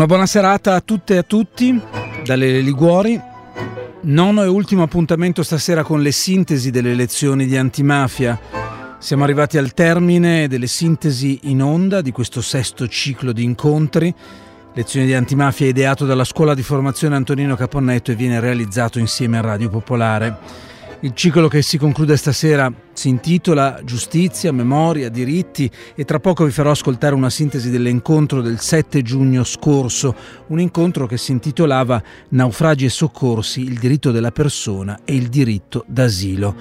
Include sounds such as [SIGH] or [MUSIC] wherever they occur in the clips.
Una buona serata a tutte e a tutti dalle Liguori. Nono e ultimo appuntamento stasera con le sintesi delle lezioni di antimafia. Siamo arrivati al termine delle sintesi in onda di questo sesto ciclo di incontri. Lezioni di antimafia ideato dalla scuola di formazione Antonino Caponnetto e viene realizzato insieme a Radio Popolare. Il ciclo che si conclude stasera si intitola Giustizia, memoria, diritti e tra poco vi farò ascoltare una sintesi dell'incontro del 7 giugno scorso, un incontro che si intitolava Naufragi e soccorsi, il diritto della persona e il diritto d'asilo.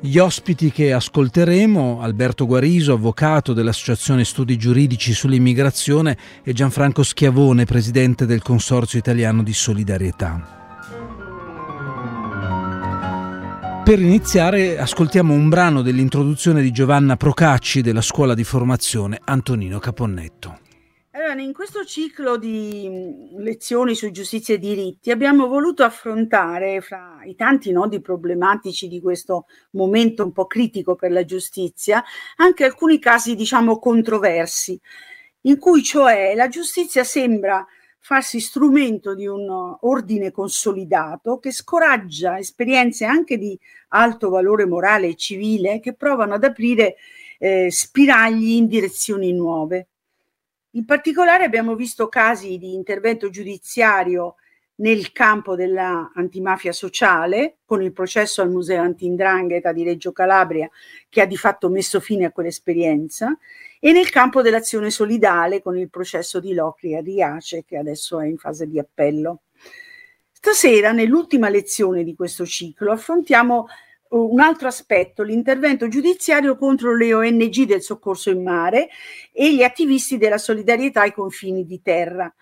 Gli ospiti che ascolteremo, Alberto Guariso, avvocato dell'Associazione Studi Giuridici sull'Immigrazione e Gianfranco Schiavone, presidente del Consorzio Italiano di Solidarietà. Per iniziare ascoltiamo un brano dell'introduzione di Giovanna Procacci della scuola di formazione Antonino Caponnetto. Allora, in questo ciclo di mm, lezioni su giustizia e diritti abbiamo voluto affrontare fra i tanti nodi problematici di questo momento un po' critico per la giustizia anche alcuni casi diciamo controversi in cui cioè la giustizia sembra farsi strumento di un ordine consolidato che scoraggia esperienze anche di alto valore morale e civile che provano ad aprire eh, spiragli in direzioni nuove. In particolare abbiamo visto casi di intervento giudiziario nel campo dell'antimafia sociale, con il processo al Museo Antindrangheta di Reggio Calabria, che ha di fatto messo fine a quell'esperienza, e nel campo dell'azione solidale, con il processo di Locri a Riace, che adesso è in fase di appello. Stasera, nell'ultima lezione di questo ciclo, affrontiamo uh, un altro aspetto, l'intervento giudiziario contro le ONG del soccorso in mare e gli attivisti della solidarietà ai confini di terra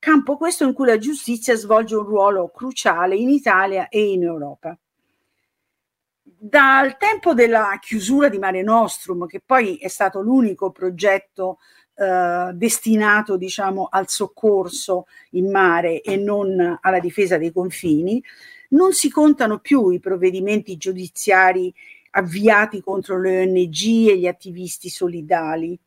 campo questo in cui la giustizia svolge un ruolo cruciale in Italia e in Europa. Dal tempo della chiusura di Mare Nostrum, che poi è stato l'unico progetto eh, destinato diciamo, al soccorso in mare e non alla difesa dei confini, non si contano più i provvedimenti giudiziari avviati contro le ONG e gli attivisti solidali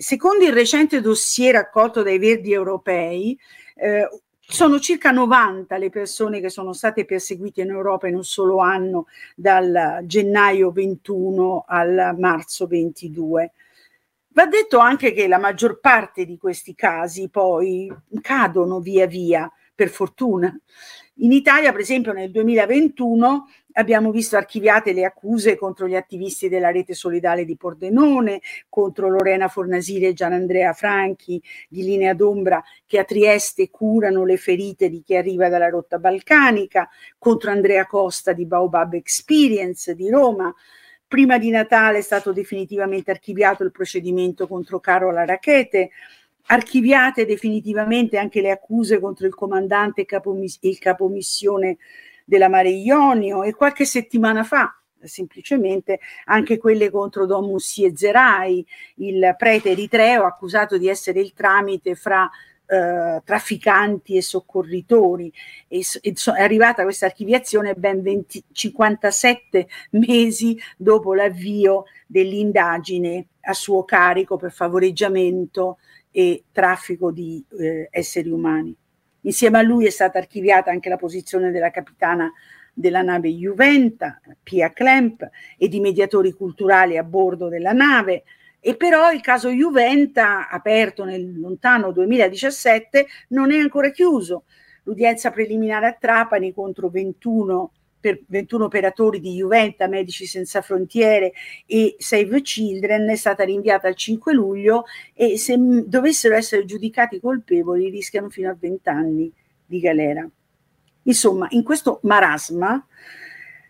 Secondo il recente dossier raccolto dai Verdi europei, eh, sono circa 90 le persone che sono state perseguite in Europa in un solo anno, dal gennaio 21 al marzo 22. Va detto anche che la maggior parte di questi casi poi cadono via via, per fortuna. In Italia, per esempio, nel 2021 abbiamo visto archiviate le accuse contro gli attivisti della rete solidale di Pordenone, contro Lorena Fornasile e Gianandrea Franchi di Linea d'Ombra che a Trieste curano le ferite di chi arriva dalla rotta balcanica, contro Andrea Costa di Baobab Experience di Roma. Prima di Natale è stato definitivamente archiviato il procedimento contro Carola Rachete archiviate definitivamente anche le accuse contro il comandante e il capomissione della Mare Ionio e qualche settimana fa semplicemente anche quelle contro Don Mussi e Zerai, il prete eritreo accusato di essere il tramite fra eh, trafficanti e soccorritori. E, e so, è arrivata questa archiviazione ben 20, 57 mesi dopo l'avvio dell'indagine a suo carico per favoreggiamento e traffico di eh, esseri umani. Insieme a lui è stata archiviata anche la posizione della capitana della nave Juventa, Pia Klemp, e di mediatori culturali a bordo della nave. E però il caso Juventa, aperto nel lontano 2017, non è ancora chiuso. L'udienza preliminare a Trapani contro 21 per 21 operatori di Juventa, Medici Senza Frontiere e Save Children è stata rinviata al 5 luglio e se dovessero essere giudicati colpevoli rischiano fino a 20 anni di galera. Insomma, in questo marasma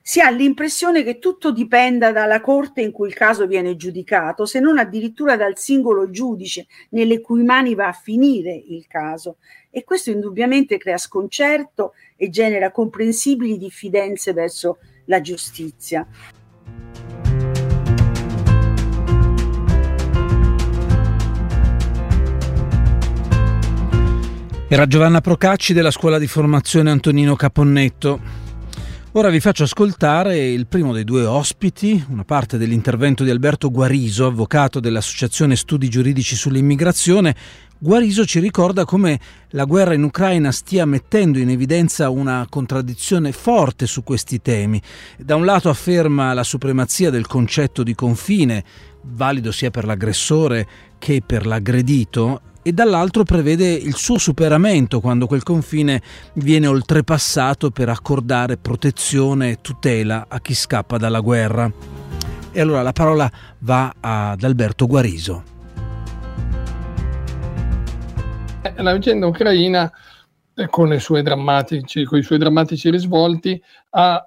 si ha l'impressione che tutto dipenda dalla corte in cui il caso viene giudicato, se non addirittura dal singolo giudice nelle cui mani va a finire il caso. E questo indubbiamente crea sconcerto e genera comprensibili diffidenze verso la giustizia. Era Giovanna Procacci della scuola di formazione Antonino Caponnetto. Ora vi faccio ascoltare il primo dei due ospiti, una parte dell'intervento di Alberto Guariso, avvocato dell'Associazione Studi Giuridici sull'Immigrazione. Guariso ci ricorda come la guerra in Ucraina stia mettendo in evidenza una contraddizione forte su questi temi. Da un lato afferma la supremazia del concetto di confine, valido sia per l'aggressore che per l'aggredito, e dall'altro prevede il suo superamento quando quel confine viene oltrepassato per accordare protezione e tutela a chi scappa dalla guerra. E allora la parola va ad Alberto Guariso. Eh, la vicenda ucraina, eh, con, i suoi drammatici, con i suoi drammatici risvolti, ha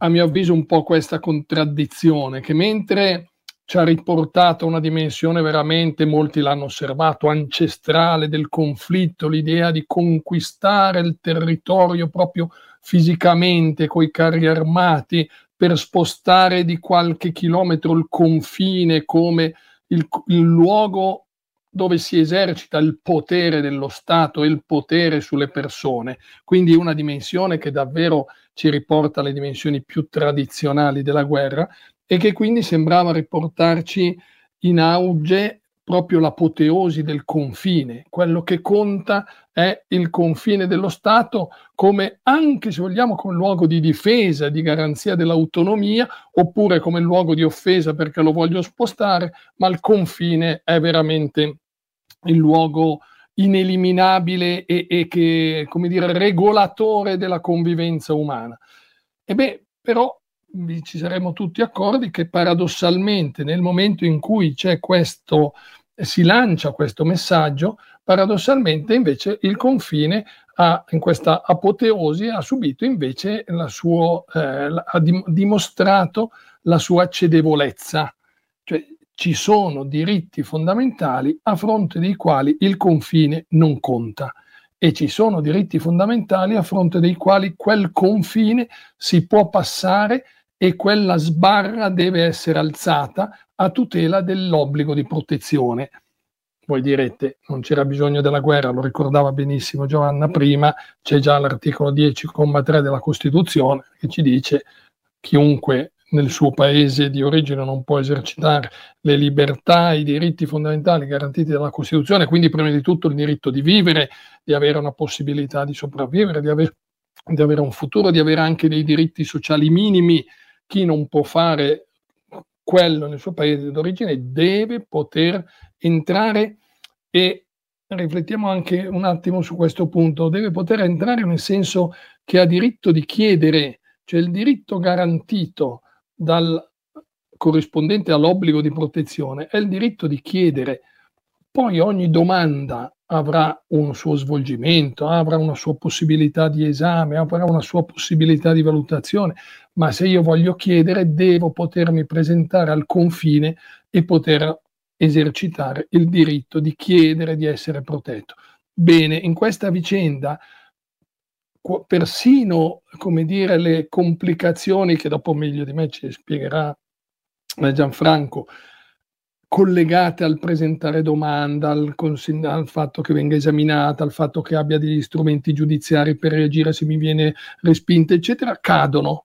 a mio avviso un po' questa contraddizione che mentre ci ha riportato una dimensione veramente, molti l'hanno osservato, ancestrale del conflitto, l'idea di conquistare il territorio proprio fisicamente coi i carri armati per spostare di qualche chilometro il confine come il, il luogo dove si esercita il potere dello Stato e il potere sulle persone. Quindi una dimensione che davvero ci riporta alle dimensioni più tradizionali della guerra, e che quindi sembrava riportarci in auge proprio l'apoteosi del confine. Quello che conta è il confine dello Stato come anche, se vogliamo, come luogo di difesa, di garanzia dell'autonomia, oppure come luogo di offesa perché lo voglio spostare, ma il confine è veramente il luogo ineliminabile e, e che, come dire, regolatore della convivenza umana. E beh, però ci saremmo tutti accordi che paradossalmente nel momento in cui c'è questo, si lancia questo messaggio, paradossalmente invece il confine ha, in questa apoteosi ha subito invece la sua, eh, ha dimostrato la sua cedevolezza, cioè ci sono diritti fondamentali a fronte dei quali il confine non conta e ci sono diritti fondamentali a fronte dei quali quel confine si può passare e quella sbarra deve essere alzata a tutela dell'obbligo di protezione. Voi direte, non c'era bisogno della guerra, lo ricordava benissimo Giovanna prima, c'è già l'articolo 10,3 della Costituzione che ci dice chiunque nel suo paese di origine non può esercitare le libertà e i diritti fondamentali garantiti dalla Costituzione, quindi prima di tutto il diritto di vivere, di avere una possibilità di sopravvivere, di avere, di avere un futuro, di avere anche dei diritti sociali minimi chi non può fare quello nel suo paese d'origine deve poter entrare e riflettiamo anche un attimo su questo punto, deve poter entrare nel senso che ha diritto di chiedere, cioè il diritto garantito dal corrispondente all'obbligo di protezione è il diritto di chiedere. Poi ogni domanda avrà un suo svolgimento, avrà una sua possibilità di esame, avrà una sua possibilità di valutazione, ma se io voglio chiedere devo potermi presentare al confine e poter esercitare il diritto di chiedere di essere protetto. Bene, in questa vicenda persino, come dire, le complicazioni che dopo meglio di me ci spiegherà Gianfranco, collegate al presentare domanda, al, consig- al, fatto che venga esaminata, al fatto che abbia degli strumenti giudiziari per reagire se mi viene respinta, eccetera, cadono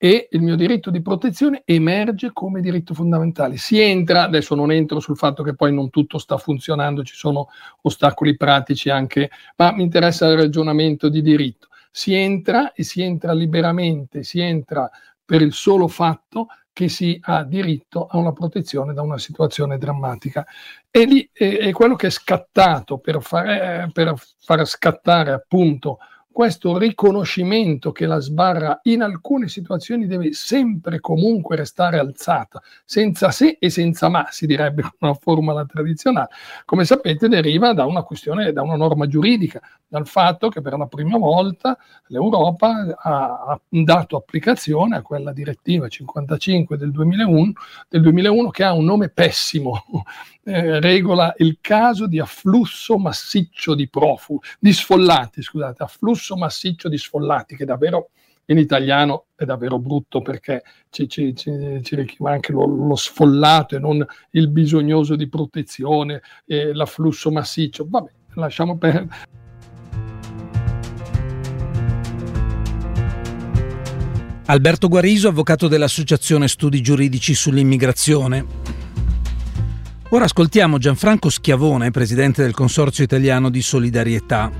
e il mio diritto di protezione emerge come diritto fondamentale. Si entra, adesso non entro sul fatto che poi non tutto sta funzionando, ci sono ostacoli pratici anche, ma mi interessa il ragionamento di diritto. Si entra e si entra liberamente, si entra per il solo fatto che si ha diritto a una protezione da una situazione drammatica. E lì è, quello che è scattato per, fare, per far scattare appunto questo riconoscimento che la sbarra in alcune situazioni deve sempre comunque restare alzata, senza se e senza ma, si direbbe con una formula tradizionale, come sapete deriva da una questione, da una norma giuridica, dal fatto che per la prima volta l'Europa ha dato applicazione a quella direttiva 55 del 2001, del 2001 che ha un nome pessimo, eh, regola il caso di afflusso massiccio di profughi, di sfollati, scusate, afflusso massiccio di sfollati, che davvero in italiano è davvero brutto perché ci, ci, ci, ci richiama anche lo, lo, sfollato e non il bisognoso di protezione, eh, l'afflusso massiccio. Vabbè, lasciamo perdere. Alberto Guariso, avvocato dell'Associazione Studi Giuridici sull'Immigrazione. Ora ascoltiamo Gianfranco Schiavone, presidente del Consorzio Italiano di Solidarietà.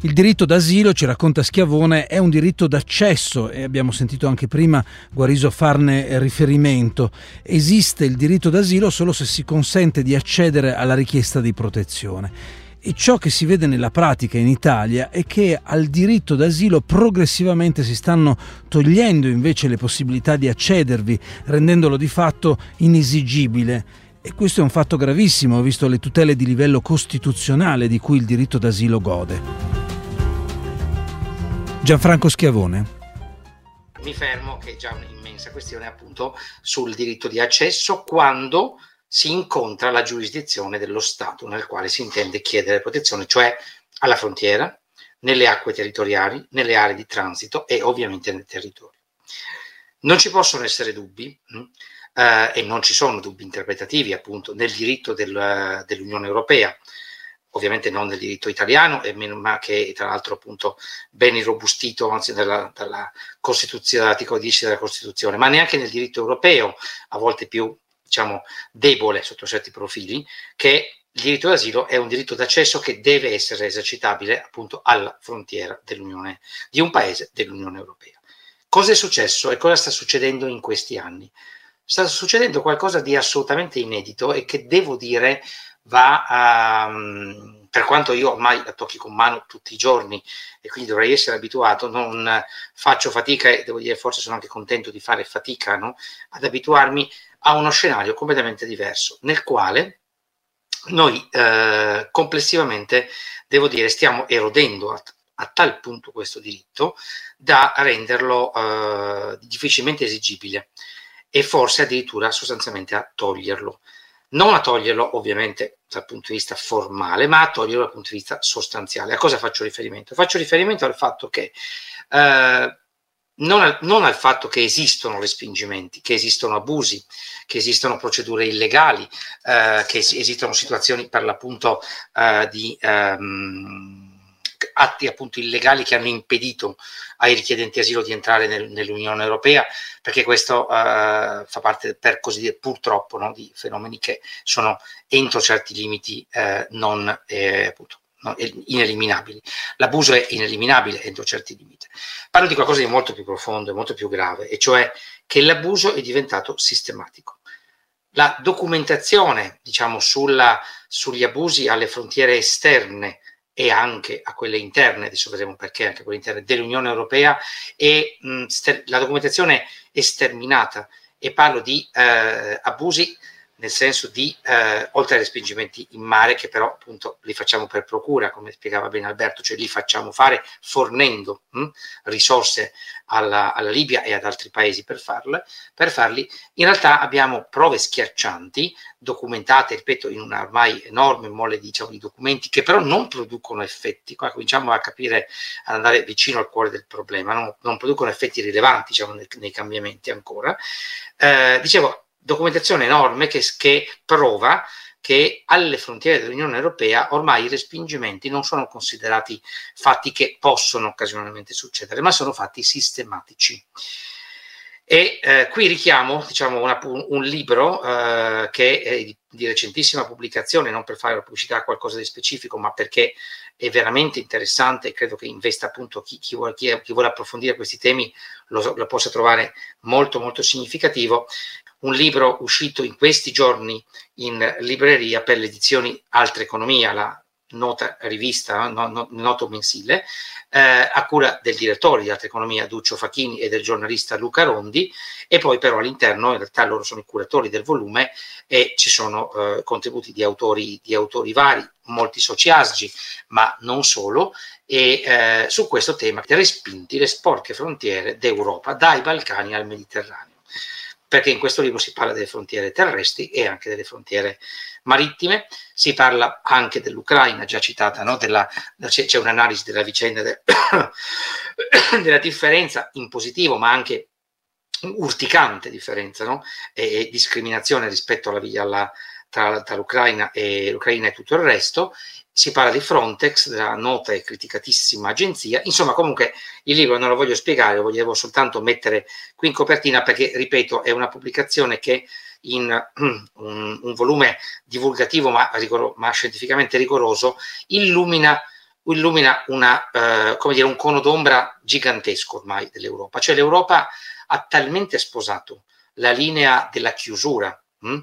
Il diritto d'asilo, ci racconta Schiavone, è un diritto d'accesso e abbiamo sentito anche prima Guariso farne riferimento. Esiste il diritto d'asilo solo se si consente di accedere alla richiesta di protezione. E ciò che si vede nella pratica in Italia è che al diritto d'asilo progressivamente si stanno togliendo invece le possibilità di accedervi, rendendolo di fatto inesigibile. E questo è un fatto gravissimo, visto le tutele di livello costituzionale di cui il diritto d'asilo gode. Gianfranco Schiavone. Mi fermo che è già un'immensa questione appunto sul diritto di accesso quando si incontra la giurisdizione dello Stato nel quale si intende chiedere protezione, cioè alla frontiera, nelle acque territoriali, nelle aree di transito e ovviamente nel territorio. Non ci possono essere dubbi mh, eh, e non ci sono dubbi interpretativi appunto nel diritto del, dell'Unione Europea, ovviamente non nel diritto italiano, ma che tra l'altro appunto ben irrobustito anzi dalla, dalla Costituzione, dall'articolo 10 della Costituzione, ma neanche nel diritto europeo, a volte più diciamo, debole sotto certi profili, che il diritto d'asilo è un diritto d'accesso che deve essere esercitabile appunto alla frontiera dell'Unione, di un paese dell'Unione Europea. Cosa è successo e cosa sta succedendo in questi anni? Sta succedendo qualcosa di assolutamente inedito e che devo dire va a, um, per quanto io ormai la tocchi con mano tutti i giorni e quindi dovrei essere abituato, non faccio fatica e devo dire forse sono anche contento di fare fatica no? ad abituarmi a uno scenario completamente diverso, nel quale noi eh, complessivamente, devo dire, stiamo erodendo a, a, tal punto questo diritto da renderlo eh, difficilmente esigibile e forse addirittura sostanzialmente a toglierlo. Non a toglierlo ovviamente dal punto di vista formale, ma a toglierlo dal punto di vista sostanziale. A cosa faccio riferimento? Faccio riferimento al fatto che eh, non al, non al, fatto che esistono respingimenti, che esistono abusi, che esistono procedure illegali, eh, che esistono situazioni per l'appunto eh, di ehm, atti appunto illegali che hanno impedito ai richiedenti asilo di entrare nel, nell'Unione Europea, perché questo eh, fa parte, per così dire, purtroppo, no, di fenomeni che sono entro certi limiti eh, non eh, appunto no, ineliminabili. L'abuso è ineliminabile entro certi limiti. Parlo di qualcosa di molto più profondo e molto più grave, e cioè che l'abuso è diventato sistematico. La documentazione, diciamo, sulla, sugli abusi alle frontiere esterne e anche a quelle interne, adesso vedremo perché anche quelle interne dell'Unione Europea, e mh, ster- la documentazione è sterminata. E parlo di eh, abusi nel senso di, eh, oltre ai respingimenti in mare, che però appunto li facciamo per procura, come spiegava bene Alberto, cioè li facciamo fare fornendo mh, hm, risorse alla, alla, Libia e ad altri paesi per, farle, per farli, in realtà abbiamo prove schiaccianti, documentate, ripeto, in una ormai enorme mole diciamo, di documenti, che però non producono effetti. Qua cominciamo a capire, ad andare vicino al cuore del problema, no? non producono effetti rilevanti diciamo, nei, nei cambiamenti ancora. Eh, dicevo, documentazione enorme che, che prova che alle frontiere dell'Unione Europea ormai i respingimenti non sono considerati fatti che possono occasionalmente succedere, ma sono fatti sistematici. E eh, qui richiamo diciamo, una, un libro eh, che è di, di, recentissima pubblicazione, non per fare la pubblicità a qualcosa di specifico, ma perché è veramente interessante e credo che investa appunto chi, chi, vuole, chi, chi vuole, approfondire questi temi lo, lo, possa trovare molto molto significativo. Un libro uscito in questi giorni in libreria per le edizioni Altra Economia, la nota rivista, no, no, noto mensile, eh, a cura del direttore di Alta Economia Duccio Facchini e del giornalista Luca Rondi e poi però all'interno in realtà loro sono i curatori del volume e ci sono eh, contributi di autori, di autori vari, molti sociasgi, ma non solo, e eh, su questo tema respinti le sporche frontiere d'Europa dai Balcani al Mediterraneo perché in questo libro si parla delle frontiere terrestri e anche delle frontiere marittime, si parla anche dell'Ucraina, già citata, no? della, c'è, un'analisi della vicenda de, [COUGHS] della differenza in positivo, ma anche urticante differenza no? e, e, discriminazione rispetto alla, alla, tra, tra l'Ucraina, e, l'Ucraina e tutto il resto, si parla di Frontex, della nota e criticatissima agenzia. Insomma, comunque il libro non lo voglio spiegare, lo volevo soltanto mettere qui in copertina perché, ripeto, è una pubblicazione che in [CLEARS THROAT] un, un volume divulgativo ma, rigoro, ma, scientificamente rigoroso illumina, illumina una, eh, dire, un cono d'ombra gigantesco ormai dell'Europa. Cioè l'Europa ha talmente sposato la linea della chiusura. Hm?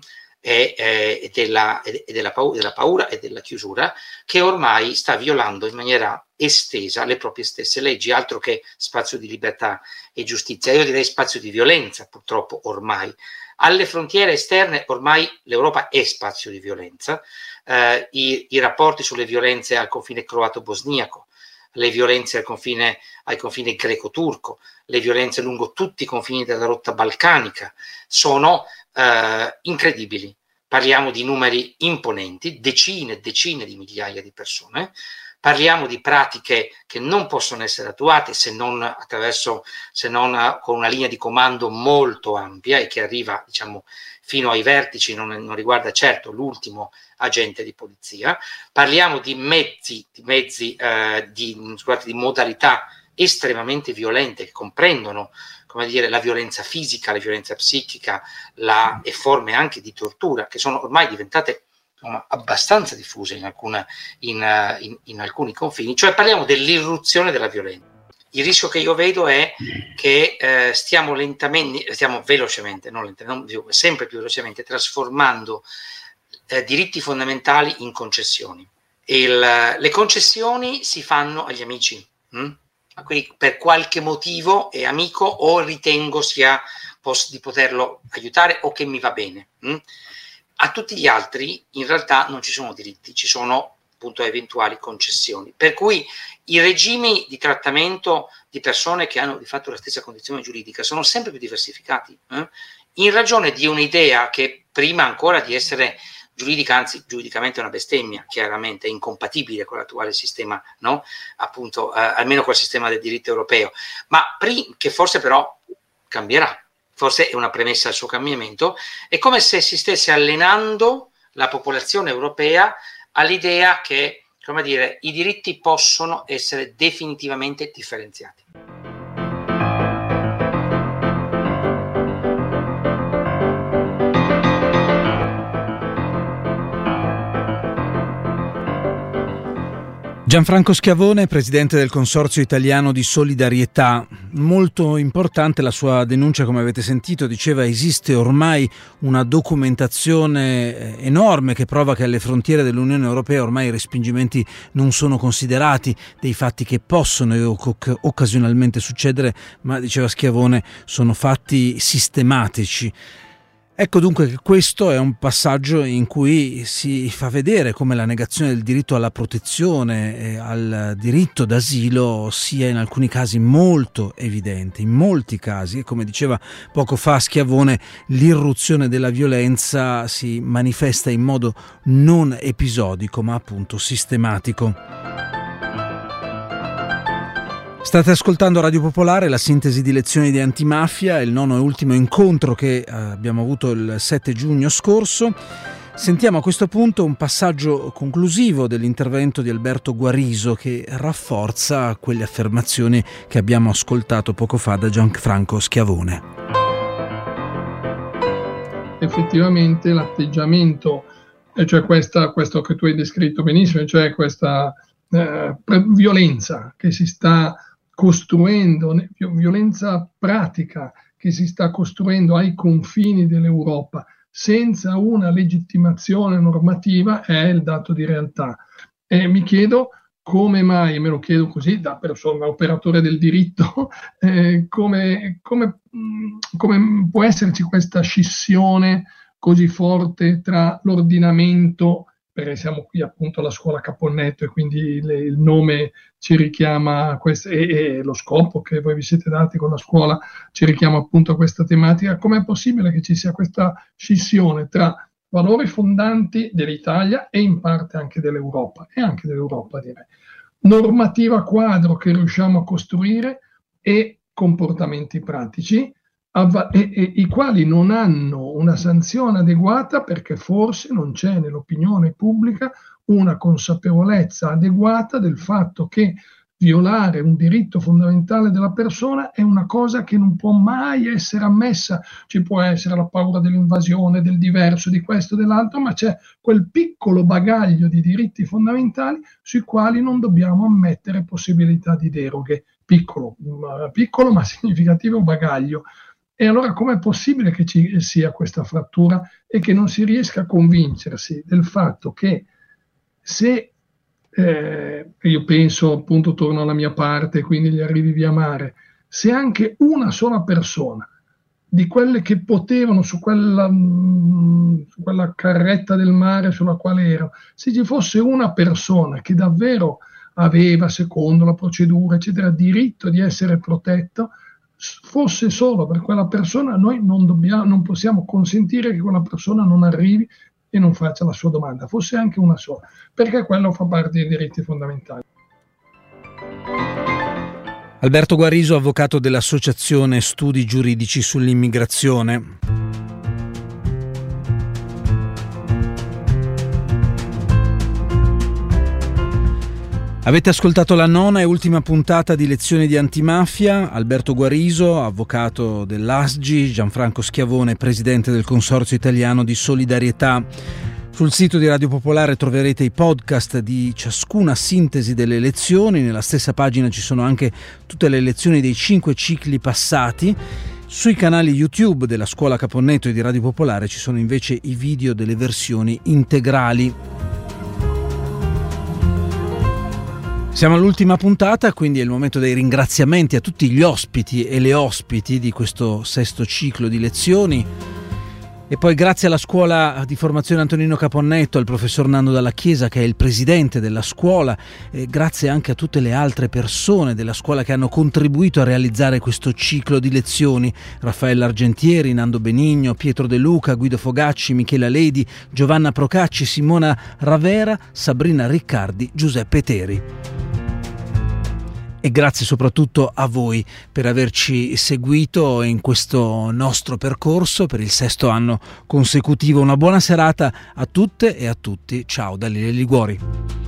E, e, della, e della, paura, della, paura, e della chiusura che ormai sta violando in maniera estesa le proprie stesse leggi, altro che spazio di libertà e giustizia, io direi spazio di violenza purtroppo ormai. Alle frontiere esterne ormai l'Europa è spazio di violenza, eh, i, i rapporti sulle violenze al confine croato-bosniaco, le violenze al confine, confine greco-turco, le violenze lungo tutti i confini della rotta balcanica sono eh, incredibili. Parliamo di numeri imponenti, decine e decine di migliaia di persone. Parliamo di pratiche che non possono essere attuate se non attraverso, se non con una linea di comando molto ampia e che arriva, diciamo, fino ai vertici, non, non riguarda certo l'ultimo agente di polizia. Parliamo di mezzi, di, mezzi, eh, di, scusate, di modalità estremamente violente che comprendono come dire, la violenza fisica, la violenza psichica la, e forme anche di tortura che sono ormai diventate insomma, abbastanza diffuse in, alcuna, in, in, in alcuni confini, cioè parliamo dell'irruzione della violenza. Il rischio che io vedo è che eh, stiamo lentamente, stiamo velocemente, non lentamente, non, sempre più velocemente trasformando eh, diritti fondamentali in concessioni. Il, le concessioni si fanno agli amici. Hm? Cui per qualche motivo è amico o ritengo sia posso, di poterlo aiutare o che mi va bene. Hm? A tutti gli altri in realtà non ci sono diritti, ci sono appunto eventuali concessioni. Per cui i regimi di trattamento di persone che hanno di fatto la stessa condizione giuridica sono sempre più diversificati, eh? in ragione di un'idea che prima ancora di essere giuridica, anzi giuridicamente è una bestemmia, chiaramente è incompatibile con l'attuale sistema, no? appunto, eh, almeno col sistema del diritto europeo, ma che forse però cambierà, forse è una premessa al suo cambiamento, è come se si stesse allenando la popolazione europea all'idea che, come dire, i diritti possono essere definitivamente differenziati. Gianfranco Schiavone, presidente del Consorzio Italiano di Solidarietà, molto importante la sua denuncia, come avete sentito, diceva esiste ormai una documentazione eh, enorme che prova che alle frontiere dell'Unione Europea ormai i respingimenti non sono considerati dei fatti che possono occasionalmente succedere, ma diceva Schiavone sono fatti sistematici. Ecco dunque che questo è un passaggio in cui si fa vedere come la negazione del diritto alla protezione e al diritto d'asilo sia in alcuni casi molto evidente. In molti casi, e come diceva poco fa Schiavone, l'irruzione della violenza si manifesta in modo non episodico ma appunto sistematico. State ascoltando Radio Popolare, la sintesi di lezioni di antimafia, il nono e ultimo incontro che eh, abbiamo avuto il 7 giugno scorso. Sentiamo a questo punto un passaggio conclusivo dell'intervento di Alberto Guariso che rafforza quelle affermazioni che abbiamo ascoltato poco fa da Gianfranco Schiavone. Effettivamente l'atteggiamento, cioè questa, questo che tu hai descritto benissimo, cioè questa eh, violenza che si sta costruendo, violenza pratica che si sta costruendo ai confini dell'Europa senza una legittimazione normativa è il dato di realtà. E mi chiedo come mai, me lo chiedo così da persona, operatore del diritto, [LAUGHS] eh, come, come, come può esserci questa scissione così forte tra l'ordinamento perché siamo qui appunto alla scuola Caponnetto e quindi le, il nome ci richiama quest- e, e, lo scopo che voi vi siete dati con la scuola ci richiama appunto a questa tematica. Com'è possibile che ci sia questa scissione tra valori fondanti dell'Italia e in parte anche dell'Europa e anche dell'Europa direi. Normativa quadro che riusciamo a costruire e comportamenti pratici i quali non hanno una sanzione adeguata perché forse non c'è nell'opinione pubblica una consapevolezza adeguata del fatto che violare un diritto fondamentale della persona è una cosa che non può mai essere ammessa. Ci può essere la paura dell'invasione, del diverso, di questo e dell'altro, ma c'è quel piccolo bagaglio di diritti fondamentali sui quali non dobbiamo ammettere possibilità di deroghe. Piccolo, piccolo ma significativo bagaglio. E allora com'è possibile che ci sia questa frattura e che non si riesca a convincersi del fatto che se eh, io penso appunto torno alla mia parte, quindi gli arrivi via mare, se anche una sola persona di quelle che potevano su quella, mm, su quella carretta del mare sulla quale ero, se ci fosse una persona che davvero aveva, secondo la procedura, eccetera, diritto di essere protetto, fosse solo per quella persona, noi non, dobbiamo, non possiamo consentire che quella persona non arrivi e non faccia la sua domanda, fosse anche una sola, perché quello fa parte dei diritti fondamentali. Alberto Guariso, avvocato dell'Associazione Studi Giuridici sull'Immigrazione. Avete ascoltato la nona e ultima puntata di Lezioni di antimafia. Alberto Guariso, avvocato dell'ASGI, Gianfranco Schiavone, presidente del Consorzio Italiano di Solidarietà. Sul sito di Radio Popolare troverete i podcast di ciascuna sintesi delle lezioni, nella stessa pagina ci sono anche tutte le lezioni dei cinque cicli passati. Sui canali YouTube della Scuola Caponnetto e di Radio Popolare ci sono invece i video delle versioni integrali. Siamo all'ultima puntata, quindi è il momento dei ringraziamenti a tutti gli ospiti e le ospiti di questo sesto ciclo di lezioni. E poi grazie alla scuola di formazione Antonino Caponnetto, al professor Nando Dalla Chiesa che è il presidente della scuola, e grazie anche a tutte le altre persone della scuola che hanno contribuito a realizzare questo ciclo di lezioni, Raffaella Argentieri, Nando Benigno, Pietro De Luca, Guido Fogacci, Michela Ledi, Giovanna Procacci, Simona Ravera, Sabrina Riccardi, Giuseppe Teri e grazie soprattutto a voi per averci seguito in questo nostro percorso per il sesto anno consecutivo. Una buona serata a tutte e a tutti. Ciao da Lille Liguori.